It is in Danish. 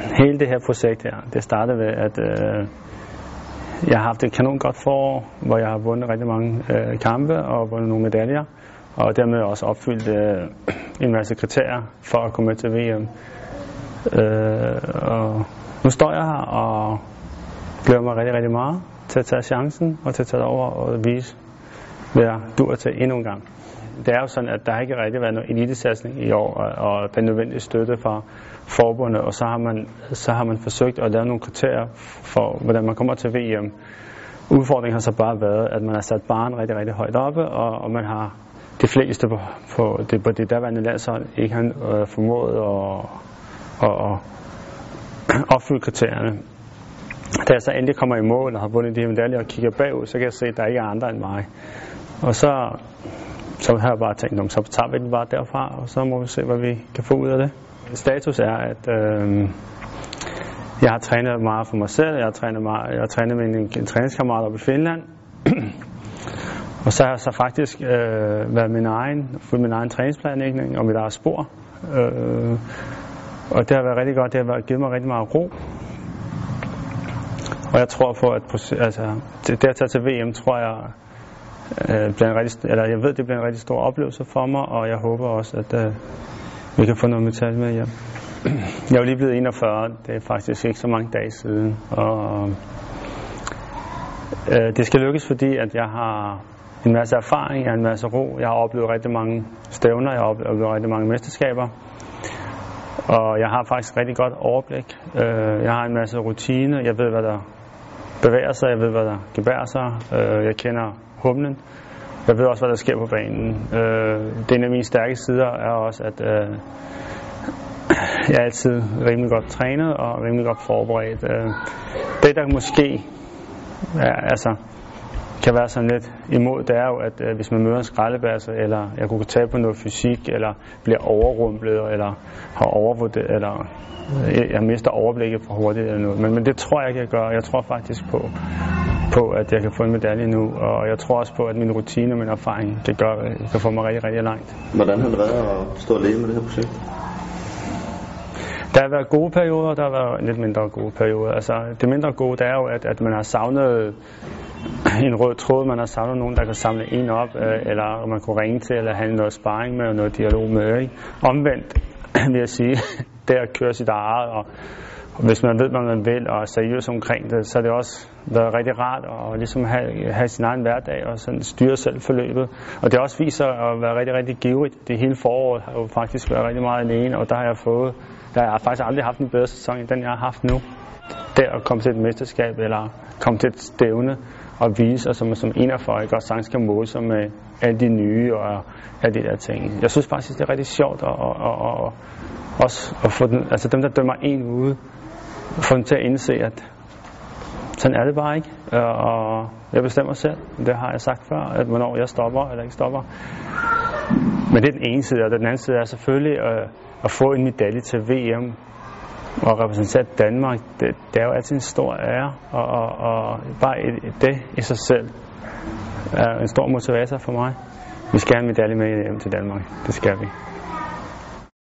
Hele det her projekt her, det startede ved, at øh, jeg har haft et kanon godt forår, hvor jeg har vundet rigtig mange øh, kampe og vundet nogle medaljer, og dermed også opfyldt øh, en masse kriterier for at komme med til VM. Øh, og nu står jeg her og glæder mig rigtig, rigtig meget til at tage chancen og til at tage over og vise, hvad jeg dur til endnu en gang. Det er jo sådan, at der ikke rigtig været nogen elitesatsning i år, og, og den nødvendige støtte fra forbundet, og så har, man, så har man forsøgt at lave nogle kriterier for, hvordan man kommer til VM. Udfordringen har så bare været, at man har sat barn rigtig, rigtig højt oppe, og, og man har de fleste på, på, det, på det derværende landshold ikke har øh, formået at, at, at opfylde kriterierne. Da jeg så endelig kommer i mål og har vundet de her medaljer og kigger bagud, så kan jeg se, at der ikke er andre end mig. Og så, så har jeg bare tænkt, så tager vi den bare derfra, og så må vi se, hvad vi kan få ud af det. Status er, at øh, jeg har trænet meget for mig selv, jeg har trænet, meget, jeg har trænet med en, en træningskammerat oppe i Finland, og så har jeg så faktisk øh, været min egen, fået min egen træningsplanlægning og mit eget spor. Øh, og det har været rigtig godt, det har været, givet mig rigtig meget ro. Og jeg tror på, at altså, det, det at tage til VM, tror jeg, øh, bliver en rigtig, eller jeg ved, det bliver en rigtig stor oplevelse for mig, og jeg håber også, at øh, vi kan få noget metal med hjem. Jeg er lige blevet 41, det er faktisk ikke så mange dage siden, og øh, det skal lykkes, fordi at jeg har en masse erfaring, jeg har en masse ro, jeg har oplevet rigtig mange stævner, jeg har oplevet rigtig mange mesterskaber, og jeg har faktisk rigtig godt overblik. Øh, jeg har en masse rutine, jeg ved, hvad der bevæger sig, jeg ved, hvad der gebærer sig, øh, jeg kender humlen, jeg ved også, hvad der sker på banen. Øh, det er en af mine stærke sider er også, at øh, jeg er altid rimelig godt trænet og rimelig godt forberedt. Øh, det, der måske ja, altså, kan være sådan lidt imod, det er jo, at øh, hvis man møder en skraldebasse, eller jeg kunne tage på noget fysik, eller bliver overrumplet, eller har overvurderet, eller øh, jeg mister overblikket for hurtigt eller noget. Men, men det tror jeg ikke, jeg gør. Jeg tror faktisk på, på, at jeg kan få en medalje nu, og jeg tror også på, at min rutine og min erfaring kan, gøre, kan få mig rigtig, rigtig langt. Hvordan har det været at stå alene med det her projekt? Der har været gode perioder, der har været lidt mindre gode perioder. Altså, det mindre gode, det er jo, at, at man har savnet en rød tråd, man har samlet nogen, der kan samle en op, øh, eller man kunne ringe til, eller have noget sparring med, og noget dialog med. Ikke? Omvendt vil jeg sige, det at køre sit eget, og hvis man ved, hvad man vil, og er seriøs omkring det, så er det også været rigtig rart at ligesom have, have sin egen hverdag og sådan styre selv forløbet. Og det også viser at være rigtig, rigtig givrigt. Det hele foråret har jo faktisk været rigtig meget alene, og der har jeg fået, der har jeg faktisk aldrig haft en bedre sæson, end den jeg har haft nu. Der at komme til et mesterskab, eller komme til et stævne, og vise sig som, som en af folk, og sagtens kan måle sig med alle de nye og alle de der ting. Jeg synes faktisk, det er rigtig sjovt at, at, at, at også at få den, altså dem, der dømmer en ude, få dem til at indse, at sådan er det bare ikke. Og jeg bestemmer selv, det har jeg sagt før, at hvornår jeg stopper eller ikke stopper. Men det er den ene side, og den anden side er selvfølgelig at, at få en medalje til VM og repræsentere Danmark. Det, det er jo altid en stor ære, og, og, og bare det i sig selv er en stor motivator for mig. Vi skal have en medalje med hjem til Danmark. Det skal vi.